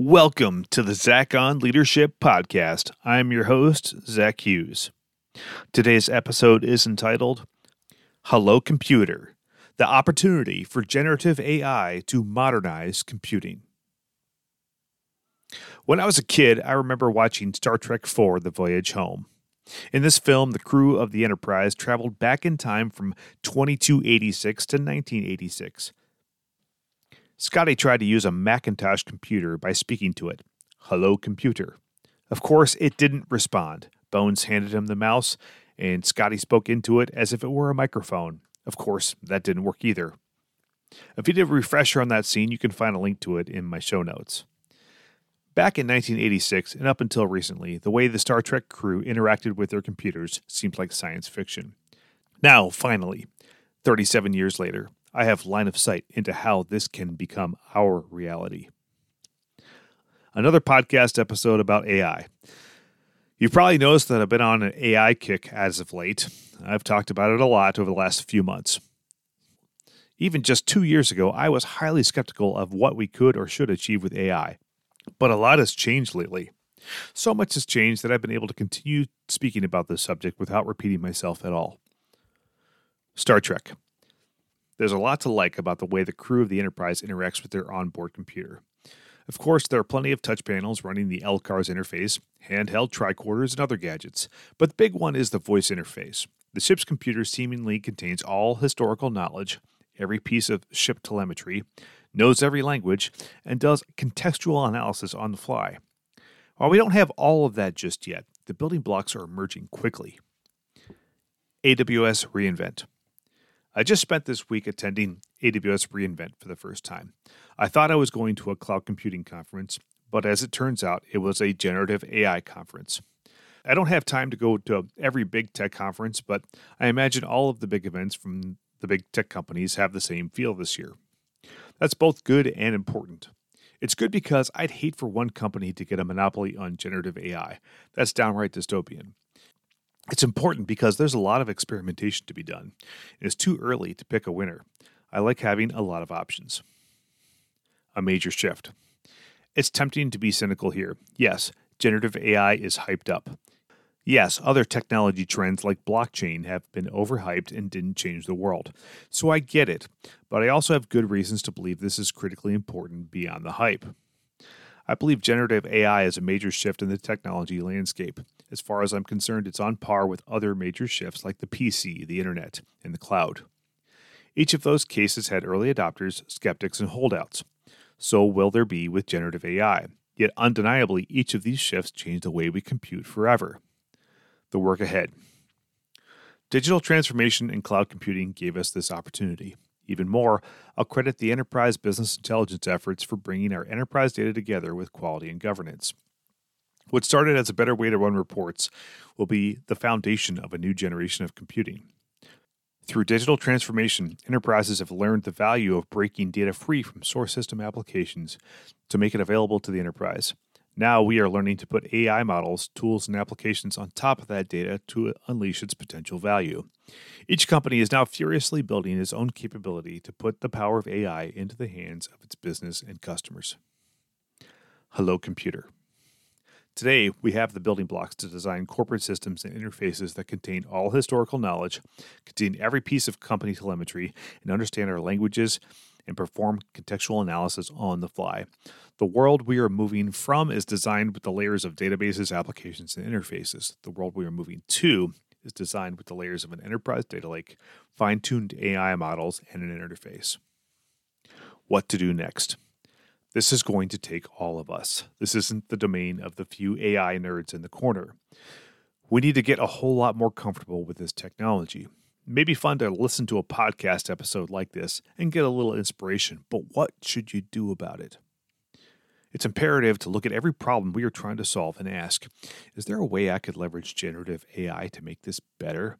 Welcome to the Zach on Leadership Podcast. I'm your host, Zach Hughes. Today's episode is entitled Hello Computer The Opportunity for Generative AI to Modernize Computing. When I was a kid, I remember watching Star Trek IV The Voyage Home. In this film, the crew of the Enterprise traveled back in time from 2286 to 1986 Scotty tried to use a Macintosh computer by speaking to it. Hello, computer. Of course, it didn't respond. Bones handed him the mouse, and Scotty spoke into it as if it were a microphone. Of course, that didn't work either. If you did a refresher on that scene, you can find a link to it in my show notes. Back in 1986, and up until recently, the way the Star Trek crew interacted with their computers seemed like science fiction. Now, finally, 37 years later, I have line of sight into how this can become our reality. Another podcast episode about AI. You've probably noticed that I've been on an AI kick as of late. I've talked about it a lot over the last few months. Even just two years ago, I was highly skeptical of what we could or should achieve with AI. But a lot has changed lately. So much has changed that I've been able to continue speaking about this subject without repeating myself at all. Star Trek. There's a lot to like about the way the crew of the Enterprise interacts with their onboard computer. Of course, there are plenty of touch panels running the LCARS interface, handheld tricorders, and other gadgets, but the big one is the voice interface. The ship's computer seemingly contains all historical knowledge, every piece of ship telemetry, knows every language, and does contextual analysis on the fly. While we don't have all of that just yet, the building blocks are emerging quickly. AWS reInvent. I just spent this week attending AWS reInvent for the first time. I thought I was going to a cloud computing conference, but as it turns out, it was a generative AI conference. I don't have time to go to every big tech conference, but I imagine all of the big events from the big tech companies have the same feel this year. That's both good and important. It's good because I'd hate for one company to get a monopoly on generative AI. That's downright dystopian. It's important because there's a lot of experimentation to be done. It's too early to pick a winner. I like having a lot of options. A major shift. It's tempting to be cynical here. Yes, generative AI is hyped up. Yes, other technology trends like blockchain have been overhyped and didn't change the world. So I get it, but I also have good reasons to believe this is critically important beyond the hype. I believe generative AI is a major shift in the technology landscape. As far as I'm concerned, it's on par with other major shifts like the PC, the internet, and the cloud. Each of those cases had early adopters, skeptics, and holdouts. So will there be with generative AI. Yet undeniably, each of these shifts changed the way we compute forever. The work ahead. Digital transformation and cloud computing gave us this opportunity. Even more, I'll credit the enterprise business intelligence efforts for bringing our enterprise data together with quality and governance. What started as a better way to run reports will be the foundation of a new generation of computing. Through digital transformation, enterprises have learned the value of breaking data free from source system applications to make it available to the enterprise. Now we are learning to put AI models, tools, and applications on top of that data to unleash its potential value. Each company is now furiously building its own capability to put the power of AI into the hands of its business and customers. Hello, computer. Today, we have the building blocks to design corporate systems and interfaces that contain all historical knowledge, contain every piece of company telemetry, and understand our languages and perform contextual analysis on the fly. The world we are moving from is designed with the layers of databases, applications, and interfaces. The world we are moving to is designed with the layers of an enterprise data lake, fine tuned AI models, and an interface. What to do next? This is going to take all of us. This isn't the domain of the few AI nerds in the corner. We need to get a whole lot more comfortable with this technology. It may be fun to listen to a podcast episode like this and get a little inspiration, but what should you do about it? It's imperative to look at every problem we are trying to solve and ask Is there a way I could leverage generative AI to make this better?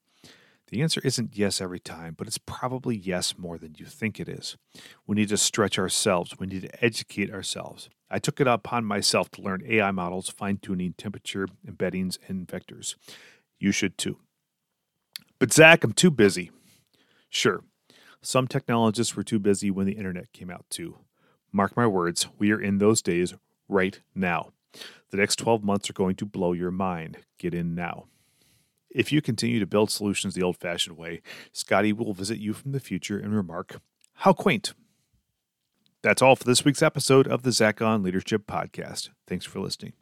The answer isn't yes every time, but it's probably yes more than you think it is. We need to stretch ourselves. We need to educate ourselves. I took it upon myself to learn AI models, fine tuning temperature, embeddings, and vectors. You should too. But Zach, I'm too busy. Sure, some technologists were too busy when the internet came out too. Mark my words, we are in those days right now. The next 12 months are going to blow your mind. Get in now. If you continue to build solutions the old fashioned way, Scotty will visit you from the future and remark, How quaint. That's all for this week's episode of the Zach on Leadership Podcast. Thanks for listening.